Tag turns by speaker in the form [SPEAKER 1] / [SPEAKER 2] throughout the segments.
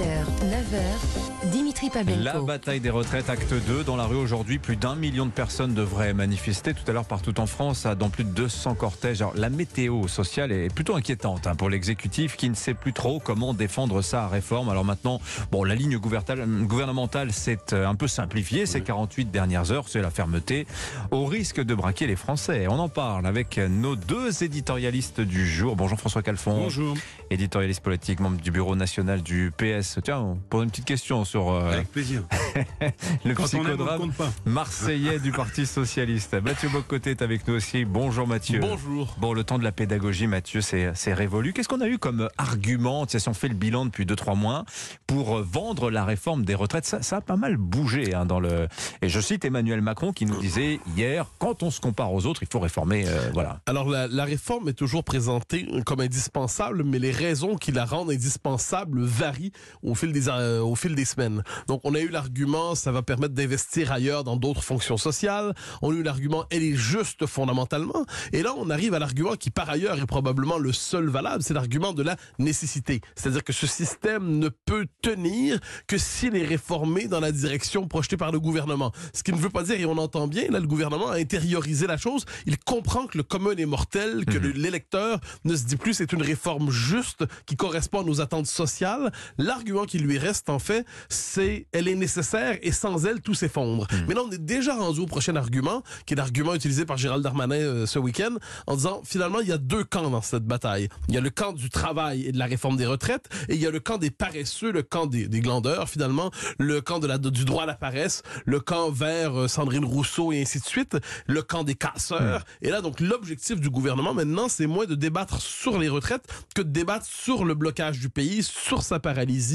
[SPEAKER 1] 8h, 9h, Dimitri Pavlenko.
[SPEAKER 2] La bataille des retraites, acte 2. Dans la rue aujourd'hui, plus d'un million de personnes devraient manifester tout à l'heure partout en France, dans plus de 200 cortèges. Alors, la météo sociale est plutôt inquiétante hein, pour l'exécutif qui ne sait plus trop comment défendre sa réforme. Alors maintenant, bon, la ligne gouvernementale s'est euh, un peu simplifiée. Ces 48 dernières heures, c'est la fermeté au risque de braquer les Français. On en parle avec nos deux éditorialistes du jour. Bonjour François Calfon.
[SPEAKER 3] Bonjour.
[SPEAKER 2] Éditorialiste politique, membre du bureau national du PS. Tiens, on pose une petite question sur euh,
[SPEAKER 3] Avec plaisir.
[SPEAKER 2] le
[SPEAKER 3] Quand on aime, on ne
[SPEAKER 2] psychodrame
[SPEAKER 3] compte pas.
[SPEAKER 2] marseillais du Parti Socialiste. Mathieu Bocoté est avec nous aussi. Bonjour Mathieu.
[SPEAKER 4] Bonjour.
[SPEAKER 2] Bon, le temps de la pédagogie, Mathieu, c'est c'est révolu. Qu'est-ce qu'on a eu comme argument, si on fait le bilan depuis 2-3 mois, pour euh, vendre la réforme des retraites? Ça, ça a pas mal bougé hein, dans le... Et je cite Emmanuel Macron qui nous disait hier, quand on se compare aux autres, il faut réformer. euh, voilà.
[SPEAKER 4] Alors, la, la réforme est toujours présentée comme indispensable, mais les raisons qui la rendent indispensable varient au fil des, euh, au fil des semaines. Donc, on a eu l'argument, ça va permettre d'investir ailleurs dans d'autres fonctions sociales. On a eu l'argument, elle est juste fondamentalement. Et là, on arrive à l'argument qui, par ailleurs, est probablement le seul valable, c'est l'argument de la nécessité. C'est-à-dire que ce système ne peut tenir que s'il est réformé dans la direction projetée par le gouvernement. Ce qui ne veut pas dire, et on entend bien, là, le gouvernement a intériorisé la chose. Il comprend que le commun est mortel, que le- l'électeur ne se dit plus c'est une réforme juste qui correspond à nos attentes sociales. L'argument qui lui reste, en fait, c'est elle est nécessaire et sans elle, tout s'effondre. Mais là, on est déjà rendu au prochain argument, qui est l'argument utilisé par Gérald Darmanin euh, ce week-end, en disant, finalement, il y a deux camps dans cette bataille. Il y a le camp du travail et de la réforme des retraites, et il y a le camp des paresseux, le camp des, des glandeurs, finalement, le camp de la, du droit à la paresse, le camp vers euh, Sandrine Rousseau et ainsi de suite, le camp des casseurs. Et là, donc, l'objectif du gouvernement, maintenant, c'est moins de débattre sur les retraites que de débattre sur le blocage du pays, sur sa paralysie,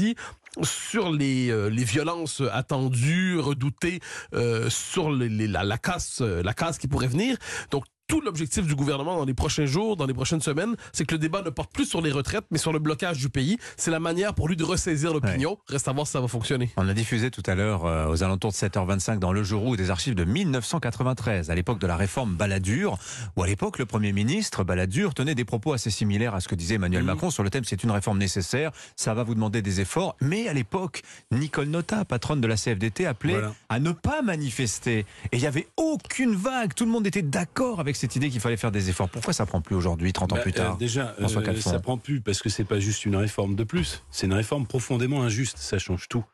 [SPEAKER 4] sur les, euh, les violences attendues, redoutées, euh, sur la casse, euh, la casse qui pourrait venir. Donc, tout l'objectif du gouvernement dans les prochains jours, dans les prochaines semaines, c'est que le débat ne porte plus sur les retraites, mais sur le blocage du pays. C'est la manière pour lui de ressaisir l'opinion. Reste à voir si ça va fonctionner.
[SPEAKER 2] On a diffusé tout à l'heure, euh, aux alentours de 7h25, dans Le Jour des archives de 1993, à l'époque de la réforme Balladur, où à l'époque, le Premier ministre Balladur tenait des propos assez similaires à ce que disait Emmanuel
[SPEAKER 3] Mmh.
[SPEAKER 2] Macron sur le thème c'est une réforme nécessaire, ça va vous demander des efforts. Mais à l'époque, Nicole Nota, patronne de la CFDT, appelait
[SPEAKER 3] Voilà.
[SPEAKER 2] à ne pas manifester. Et il n'y avait aucune vague. Tout le monde était d'accord avec cette idée qu'il fallait faire des efforts. Pourquoi ça prend plus aujourd'hui, 30 ans
[SPEAKER 3] Bah,
[SPEAKER 2] plus tard
[SPEAKER 3] euh, déjà,
[SPEAKER 2] François
[SPEAKER 3] euh,
[SPEAKER 2] Calfon.
[SPEAKER 3] ça prend plus parce que c'est pas juste une réforme de plus, c'est une réforme profondément injuste. Ça change tout.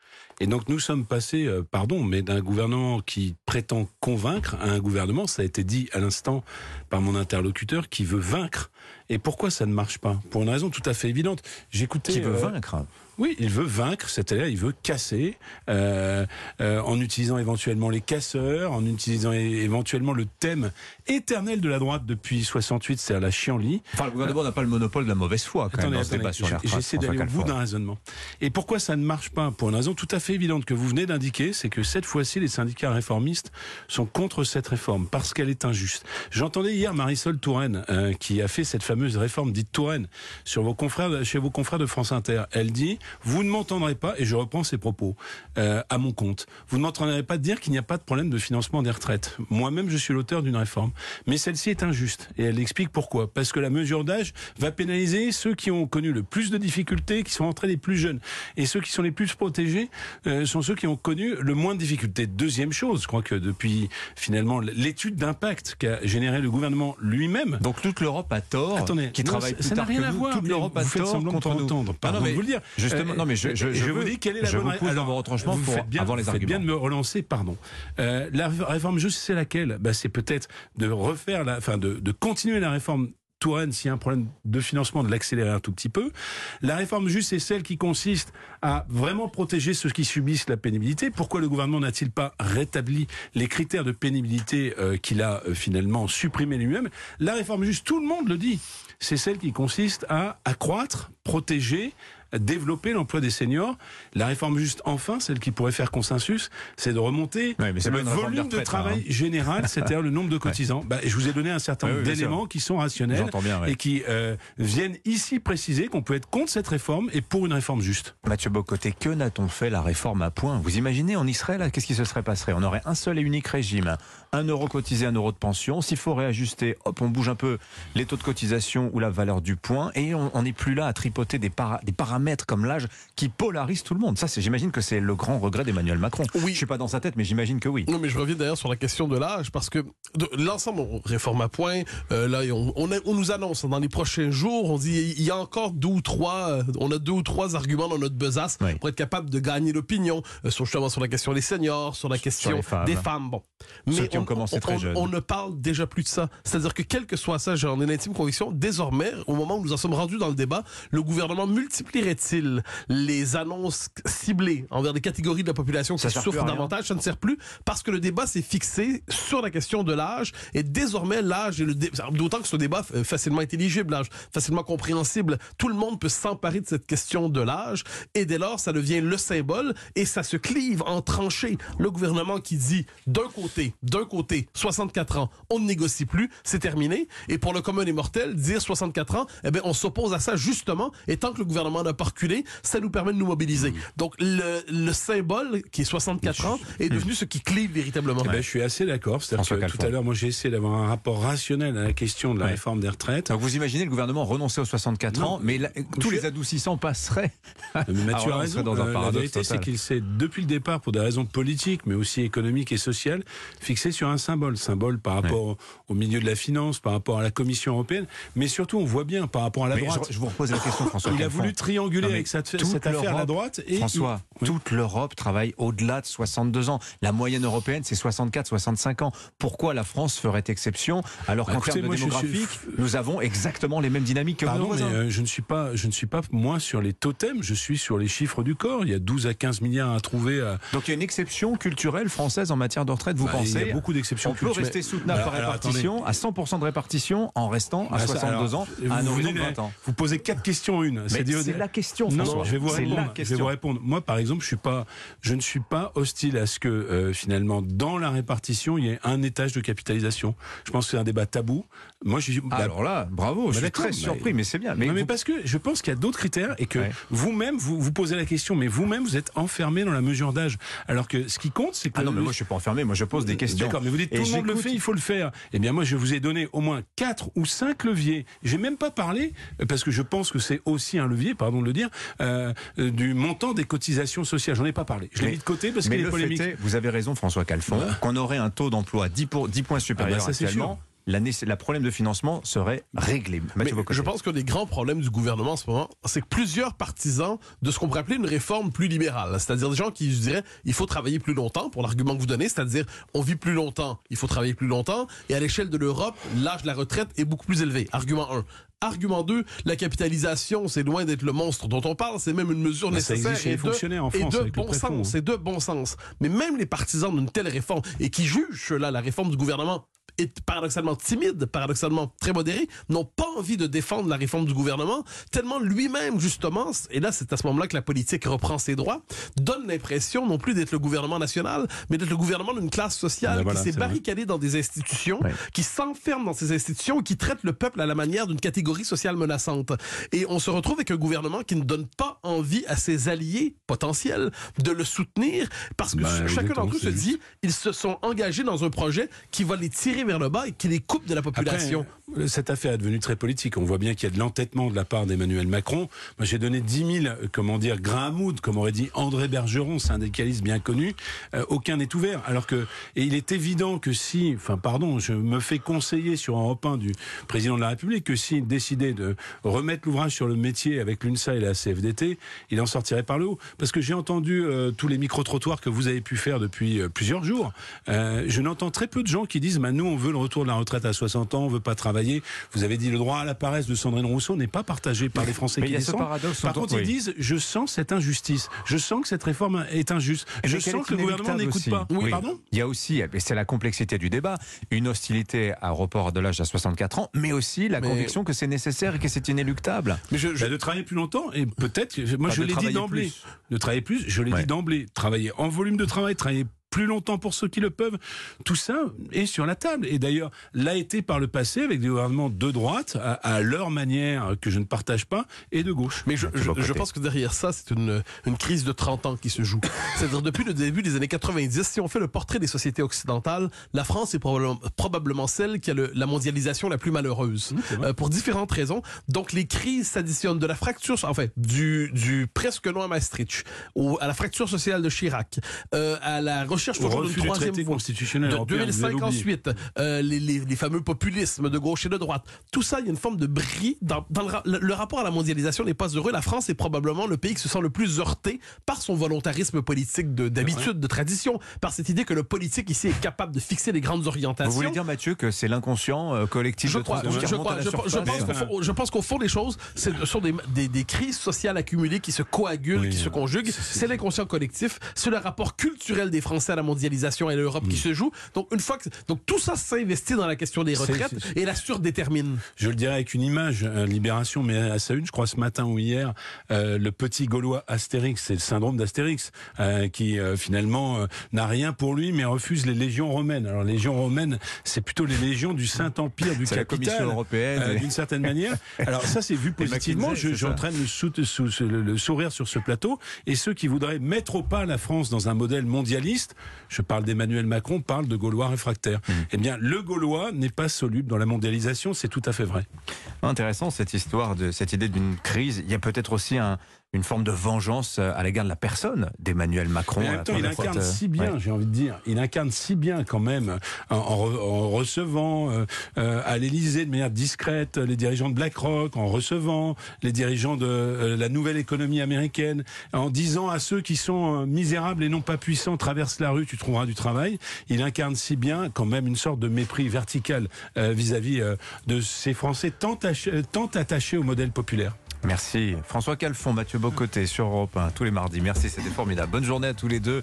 [SPEAKER 3] Et donc nous sommes passés, euh, pardon, mais d'un gouvernement qui prétend convaincre à un gouvernement, ça a été dit à l'instant par mon interlocuteur, qui veut vaincre. Et pourquoi ça ne marche pas? Pour une raison tout à fait évidente. J'écoutais.
[SPEAKER 2] Qui veut
[SPEAKER 3] euh,
[SPEAKER 2] vaincre
[SPEAKER 3] Oui, il veut vaincre, c'est-à-dire il veut casser, euh, euh, en utilisant éventuellement les casseurs, en utilisant éventuellement le thème éternel de la droite depuis 68, c'est à la chienlit.
[SPEAKER 2] Enfin, le gouvernement n'a pas le monopole de la mauvaise foi quand même
[SPEAKER 3] Attendez,
[SPEAKER 2] dans ce
[SPEAKER 3] attendez,
[SPEAKER 2] débat sur
[SPEAKER 3] j'essaie d'aller au bout d'un raisonnement. Et pourquoi ça ne marche pas? Pour une raison tout à fait évidente que vous venez d'indiquer, c'est que cette fois-ci, les syndicats réformistes sont contre cette réforme parce qu'elle est injuste. J'entendais hier Marisol Touraine, qui a fait cette fameuse réforme dite Touraine, sur vos confrères, chez vos confrères de France Inter. Elle dit Vous ne m'entendrez pas, et je reprends ses propos euh, à mon compte, vous ne m'entendrez pas dire qu'il n'y a pas de problème de financement des retraites. Moi-même, je suis l'auteur d'une réforme. Mais celle-ci est injuste. Et elle explique pourquoi. Parce que la mesure d'âge va pénaliser ceux qui ont connu le plus de difficultés, qui sont entrés les plus jeunes. Et ceux qui sont les plus protégés euh, sont ceux qui ont connu le moins de difficultés. Deuxième chose, je crois que depuis finalement l'étude d'impact qu'a généré le gouvernement lui-même,
[SPEAKER 2] Donc toute l'Europe a tort,
[SPEAKER 3] Attendez,
[SPEAKER 2] qui
[SPEAKER 3] non,
[SPEAKER 2] travaille
[SPEAKER 3] ça-
[SPEAKER 2] plus tard
[SPEAKER 3] rien
[SPEAKER 2] que
[SPEAKER 3] à
[SPEAKER 2] nous.
[SPEAKER 3] voir,
[SPEAKER 2] Toute l'Europe a tort contre nous.
[SPEAKER 3] entendre.
[SPEAKER 2] Ah
[SPEAKER 3] Pardon
[SPEAKER 2] non, mais
[SPEAKER 3] de vous le dire.
[SPEAKER 2] Justement, non mais je, je,
[SPEAKER 3] et
[SPEAKER 2] je
[SPEAKER 3] vous dis quelle est la
[SPEAKER 2] je
[SPEAKER 3] bonne
[SPEAKER 2] vous
[SPEAKER 3] ré-
[SPEAKER 2] pousse dans
[SPEAKER 3] alors,
[SPEAKER 2] vos retranchements
[SPEAKER 3] vous
[SPEAKER 2] pour
[SPEAKER 3] faites bien,
[SPEAKER 2] avoir les
[SPEAKER 3] vous faites bien de
[SPEAKER 2] arguments.
[SPEAKER 3] me relancer, pardon. Euh, la réforme juste, c'est laquelle bah, C'est peut-être de refaire, la, enfin de, de continuer la réforme Touraine, s'il y a un problème de financement, de l'accélérer un tout petit peu. La réforme juste, c'est celle qui consiste à vraiment protéger ceux qui subissent la pénibilité. Pourquoi le gouvernement n'a-t-il pas rétabli les critères de pénibilité euh, qu'il a euh, finalement supprimés lui-même? La réforme juste, tout le monde le dit, c'est celle qui consiste à accroître, protéger, développer l'emploi des seniors. La réforme juste, enfin, celle qui pourrait faire consensus, c'est de remonter
[SPEAKER 2] Ouais, mais
[SPEAKER 3] le volume de
[SPEAKER 2] retraites,
[SPEAKER 3] travail
[SPEAKER 2] hein.
[SPEAKER 3] général, c'est-à-dire le nombre de cotisants. Bah, je vous ai donné un certain
[SPEAKER 2] Oui,
[SPEAKER 3] nombre
[SPEAKER 2] oui, bien sûr.
[SPEAKER 3] d'éléments qui sont rationnels
[SPEAKER 2] bien, ouais.
[SPEAKER 3] et qui euh, viennent ici préciser qu'on peut être contre cette réforme et pour une réforme juste.
[SPEAKER 2] Mathieu Bocoté, que n'a-t-on fait la réforme à point? Vous imaginez en Israël, qu'est-ce qui se serait passé? On aurait un seul et unique régime, un euro cotisé, un euro de pension. S'il faut réajuster, hop, on bouge un peu les taux de cotisation ou la valeur du point et on on n'est plus là à tripoter des, para- des paramètres paramètre comme l'âge qui polarise tout le monde. Ça, j'imagine que c'est le grand regret d'Emmanuel Macron.
[SPEAKER 4] Oui.
[SPEAKER 2] Je suis pas dans sa tête, mais j'imagine que oui.
[SPEAKER 4] Non, mais je reviens d'ailleurs sur la question de l'âge parce que l'ensemble, on réforme à point. Euh, là, on, on, a- on nous annonce dans les prochains jours, on dit il y a encore deux ou trois, euh, on a deux ou trois arguments dans notre besace
[SPEAKER 2] Oui.
[SPEAKER 4] pour être capable de gagner l'opinion euh, sur justement sur la question des seniors, sur la question
[SPEAKER 2] femmes.
[SPEAKER 4] des femmes. Bon,
[SPEAKER 2] Ceux qui ont commencé très
[SPEAKER 4] on-
[SPEAKER 2] jeunes.
[SPEAKER 4] on ne parle déjà plus de ça. C'est-à-dire que quel que soit ça, j'en ai l'intime conviction, désormais, au moment où nous en sommes rendus dans le débat, le gouvernement multiplierait-il les annonces ciblées envers des catégories de la population qui souffrent davantage Ça ne sert plus parce que le débat s'est fixé sur la question de l'âge et désormais l'âge est le dé- d'autant que ce débat est facilement intelligible, l'âge, facilement compréhensible. Tout le monde peut s'emparer de cette question de l'âge et dès lors ça devient le symbole et ça se clive en tranchées. Le gouvernement qui dit d'un côté, d'un côté 64 ans, on ne négocie plus, c'est terminé et pour le commun des mortels dire 64 ans, eh bien on s'oppose à ça justement et tant que le gouvernement n'a pas reculé, ça nous permet de nous mobiliser. Donc le, le symbole qui est 64 ans est devenu ce qui clive véritablement.
[SPEAKER 3] Eh ben, je suis assez d'accord. C'est-à-dire que tout à l'heure, moi, j'ai essayé d'avoir un rapport rationnel à la question de la
[SPEAKER 2] Ouais.
[SPEAKER 3] réforme des retraites.
[SPEAKER 2] Donc vous imaginez le gouvernement renoncer aux 64
[SPEAKER 3] Non.
[SPEAKER 2] ans, mais la- tous
[SPEAKER 3] Je-
[SPEAKER 2] les adoucissants passeraient.
[SPEAKER 3] Mais Mathieu
[SPEAKER 2] Alors
[SPEAKER 3] a
[SPEAKER 2] on
[SPEAKER 3] raison.
[SPEAKER 2] dans un
[SPEAKER 3] Euh, la
[SPEAKER 2] paradoxe
[SPEAKER 3] vérité, c'est qu'il s'est, depuis le départ, pour des raisons politiques, mais aussi économiques et sociales, fixé sur un symbole. Symbole par rapport au- au milieu de la finance, par rapport à la Commission européenne, mais surtout, on voit bien par rapport à la
[SPEAKER 2] Mais
[SPEAKER 3] droite.
[SPEAKER 2] je, je vous repose la question, François.
[SPEAKER 3] Il a voulu trianguler
[SPEAKER 2] Mais
[SPEAKER 3] avec cette, cette affaire à la droite. Et
[SPEAKER 2] François,
[SPEAKER 3] il-
[SPEAKER 2] toute l'Europe travaille au-delà de 62 ans. La moyenne européenne, c'est 64, 65 ans. Pourquoi la France ferait exception alors qu'en
[SPEAKER 3] Bah,
[SPEAKER 2] termes de
[SPEAKER 3] je suis-
[SPEAKER 2] démographique, nous avons exactement les mêmes dynamiques que nos
[SPEAKER 3] Pardon, mais
[SPEAKER 2] voisins
[SPEAKER 3] euh, je ne suis pas, je ne suis pas moi sur les totems, je suis sur les chiffres du corps. Il y a 12 à 15 milliards à trouver. À...
[SPEAKER 2] Donc il y a une exception culturelle française en matière de retraite, vous
[SPEAKER 3] Bah,
[SPEAKER 2] pensez
[SPEAKER 3] il y a beaucoup d'exceptions
[SPEAKER 2] On peut rester soutenable
[SPEAKER 3] Alors,
[SPEAKER 2] par
[SPEAKER 3] alors,
[SPEAKER 2] répartition, à 100% de répartition, en restant à
[SPEAKER 3] Ah, ça,
[SPEAKER 2] 62
[SPEAKER 3] alors,
[SPEAKER 2] ans, à
[SPEAKER 3] vous venez
[SPEAKER 2] de
[SPEAKER 3] de-
[SPEAKER 2] 20 ans.
[SPEAKER 3] Vous posez quatre questions une.
[SPEAKER 2] Mais c'est la question,
[SPEAKER 3] Non,
[SPEAKER 2] François.
[SPEAKER 3] je vais vous répondre. Je vais
[SPEAKER 2] question.
[SPEAKER 3] vous répondre. Moi, par exemple, je suis pas, je ne suis pas hostile à ce que euh, finalement dans la répartition il y ait un étage de capitalisation. Je pense que c'est un débat tabou. Moi, je
[SPEAKER 2] Ah, Alors là, bravo, je suis très surpris, mais c'est bien. Mais,
[SPEAKER 3] mais, mais
[SPEAKER 2] vous-
[SPEAKER 3] parce que je pense qu'il y a d'autres critères et que
[SPEAKER 2] Ouais.
[SPEAKER 3] vous-même, vous vous posez la question, mais vous-même, vous êtes enfermé dans la mesure d'âge. Alors que ce qui compte, c'est que.
[SPEAKER 2] Ah non, mais moi je suis pas enfermé, moi je pose des questions.
[SPEAKER 3] D'accord, mais vous dites
[SPEAKER 2] Et
[SPEAKER 3] tout le monde le fait, il faut le faire. Eh bien, moi, je vous ai donné au moins quatre ou cinq leviers. J'ai même pas parlé, euh, parce que je pense que c'est aussi un levier, pardon de le dire, euh, du montant des cotisations sociales. J'en ai pas parlé. Je l'ai mis de côté parce qu'il est
[SPEAKER 2] le
[SPEAKER 3] polémique.
[SPEAKER 2] fait est, vous avez raison François Calfon, qu'on aurait un taux d'emploi 10, pour, 10 points supérieur
[SPEAKER 3] Ah bah ça, c'est
[SPEAKER 2] actuellement. La, problème de financement serait réglé.
[SPEAKER 4] Mais je pense qu'un des grands problèmes du gouvernement en ce moment, c'est que plusieurs partisans de ce qu'on pourrait appeler une réforme plus libérale, c'est-à-dire des gens qui je dirais il faut travailler plus longtemps pour l'argument que vous donnez, c'est-à-dire on vit plus longtemps, il faut travailler plus longtemps, et à l'échelle de l'Europe, l'âge de la retraite est beaucoup plus élevé. Argument 1. Argument 2, la capitalisation, c'est loin d'être le monstre dont on parle, c'est même une mesure
[SPEAKER 3] Bah,
[SPEAKER 4] nécessaire et de,
[SPEAKER 3] en
[SPEAKER 4] et
[SPEAKER 3] France
[SPEAKER 4] de
[SPEAKER 3] avec le
[SPEAKER 4] bon sens,
[SPEAKER 3] hein.
[SPEAKER 4] c'est de bon sens. Mais même les partisans d'une telle réforme et qui jugent là la réforme du gouvernement est paradoxalement timide, paradoxalement très modéré, n'ont pas envie de défendre la réforme du gouvernement, tellement lui-même, justement, et là c'est à ce moment-là que la politique reprend ses droits, donne l'impression non plus d'être le gouvernement national, mais d'être le gouvernement d'une classe sociale
[SPEAKER 3] Ben voilà,
[SPEAKER 4] qui s'est
[SPEAKER 3] vrai.
[SPEAKER 4] barricadée dans des institutions,
[SPEAKER 2] Ouais.
[SPEAKER 4] qui s'enferme dans ces institutions et qui traite le peuple à la manière d'une catégorie sociale menaçante. Et on se retrouve avec un gouvernement qui ne donne pas envie à ses alliés potentiels de le soutenir parce que
[SPEAKER 3] Ben,
[SPEAKER 4] chacun d'entre eux se dit ils se sont engagés dans un projet qui va les tirer vers le bas et qui les coupe de la population.
[SPEAKER 3] Après, cette affaire est devenue très politique. On voit bien qu'il y a de l'entêtement de la part d'Emmanuel Macron. Moi, j'ai donné 10 000, euh, comment dire, grains à moudre, comme aurait dit André Bergeron, syndicaliste bien connu. Euh, aucun n'est ouvert. Alors que, et il est évident que si, enfin, pardon, je me fais conseiller sur Europe 1 du président de la République que s'il décidait de remettre l'ouvrage sur le métier avec l'UNSA et la CFDT, il en sortirait par le haut. Parce que j'ai entendu euh, tous les micro-trottoirs que vous avez pu faire depuis plusieurs jours. Je n'entends très peu de gens qui disent, bah, nous, on veut le retour de la retraite à 60 ans, on veut pas travailler. Vous avez dit le droit à la paresse de Sandrine Rousseau n'est pas partagé par les Français
[SPEAKER 2] Mais
[SPEAKER 3] qui
[SPEAKER 2] il y a ce
[SPEAKER 3] descendent.
[SPEAKER 2] paradoxe
[SPEAKER 3] Par contre, ils disent, je sens cette injustice. Je sens que cette réforme est injuste.
[SPEAKER 2] Mais
[SPEAKER 3] Je sens que le gouvernement n'écoute pas.
[SPEAKER 2] Oui.
[SPEAKER 3] Pardon?
[SPEAKER 2] Il y a aussi, et c'est la complexité du débat, une hostilité à report de l'âge à 64 ans, mais aussi la
[SPEAKER 4] Mais-
[SPEAKER 2] conviction que c'est nécessaire et que c'est inéluctable.
[SPEAKER 4] Mais je, je-
[SPEAKER 3] Bah, de travailler plus longtemps et peut-être, que- moi
[SPEAKER 2] Pas
[SPEAKER 3] je l'ai dit d'emblée, de travailler plus, je l'ai
[SPEAKER 2] Ouais.
[SPEAKER 3] dit d'emblée, travailler en volume de travail, travailler plus longtemps pour ceux qui le peuvent. Tout ça est sur la table. Et d'ailleurs, l'a été par le passé avec des gouvernements de droite, à, à leur manière, que je ne partage pas, et de gauche.
[SPEAKER 4] Mais je, je, je pense que derrière ça, c'est une, une crise de 30 ans qui se joue. C'est-à-dire, depuis le début des années 90, si on fait le portrait des sociétés occidentales, la France est probablement, probablement celle qui a le, la mondialisation la plus malheureuse.
[SPEAKER 3] Mmh,
[SPEAKER 4] euh, pour différentes raisons. Donc, les crises s'additionnent de la fracture, enfin, du, du presque non à Maastricht, au, à la fracture sociale de Chirac, euh, à la recherche
[SPEAKER 3] Au
[SPEAKER 4] toujours d'une troisième voie.
[SPEAKER 3] constitutionnel
[SPEAKER 4] De
[SPEAKER 3] européen, vous
[SPEAKER 4] 2005
[SPEAKER 3] l'avez oublié.
[SPEAKER 4] ensuite, euh, les, les, les fameux populismes de gauche et de droite. Tout ça, il y a une forme de bris. Dans, dans le, le- rapport à la mondialisation n'est pas heureux. La France est probablement le pays qui se sent le plus heurté par son volontarisme politique de- d'habitude, de, tradition, par cette idée que le politique ici est capable de fixer les grandes orientations.
[SPEAKER 2] Vous voulez dire, Mathieu, que c'est l'inconscient euh, collectif
[SPEAKER 4] Je
[SPEAKER 2] de
[SPEAKER 4] crois, je, crois, je, je pense qu'au fond, je pense qu'au fond des choses, ce sont des, des, des crises sociales accumulées qui se coagulent,
[SPEAKER 3] Oui,
[SPEAKER 4] qui se conjuguent. C'est l'inconscient collectif, c'est le rapport culturel des Français à la mondialisation et à l'Europe qui se joue. Donc une fois que donc tout ça s'investit dans la question des retraites et la surdétermine.
[SPEAKER 3] Je le dirais avec une image, euh, Libération, mais à sa une, je crois ce matin ou hier, euh, le petit Gaulois Astérix, c'est le syndrome d'Astérix, euh, qui euh, finalement euh, n'a rien pour lui, mais refuse les légions romaines. Alors les légions romaines, c'est plutôt les légions du Saint-Empire du
[SPEAKER 2] C'est la
[SPEAKER 3] capital.
[SPEAKER 2] Commission européenne.
[SPEAKER 3] euh,
[SPEAKER 2] et-
[SPEAKER 3] d'une certaine manière. Alors ça, c'est vu positivement. Je, j'entraîne le, sou- sou- sou- le- le sourire sur ce plateau. Et ceux qui voudraient mettre au pas la France dans un modèle mondialiste, je parle d'Emmanuel Macron, parle de Gaulois réfractaires.
[SPEAKER 2] Mmh.
[SPEAKER 3] Eh bien, le Gaulois n'est pas soluble dans la mondialisation, c'est tout à fait vrai.
[SPEAKER 2] Intéressant cette histoire de cette idée d'une crise. Il y a peut-être aussi un- une forme de vengeance euh, à l'égard de la personne d'Emmanuel Macron.
[SPEAKER 3] Mais en même temps, il incarne
[SPEAKER 2] cette, euh,
[SPEAKER 3] si bien,
[SPEAKER 2] ouais.
[SPEAKER 3] j'ai envie de dire, il incarne si bien quand même en, en re- en recevant euh, euh, à l'Élysée de manière discrète les dirigeants de BlackRock, en recevant les dirigeants de euh, la nouvelle économie américaine, en disant à ceux qui sont euh, misérables et non pas puissants, traverse la rue, tu trouveras du travail. Il incarne si bien quand même une sorte de mépris vertical euh, vis-à-vis euh, de ces Français tant, tant attachés au modèle populaire.
[SPEAKER 2] Merci. François Calfon, Mathieu Bocoté sur Europe 1 tous les mardis. Merci, c'était formidable. Bonne journée à tous les deux.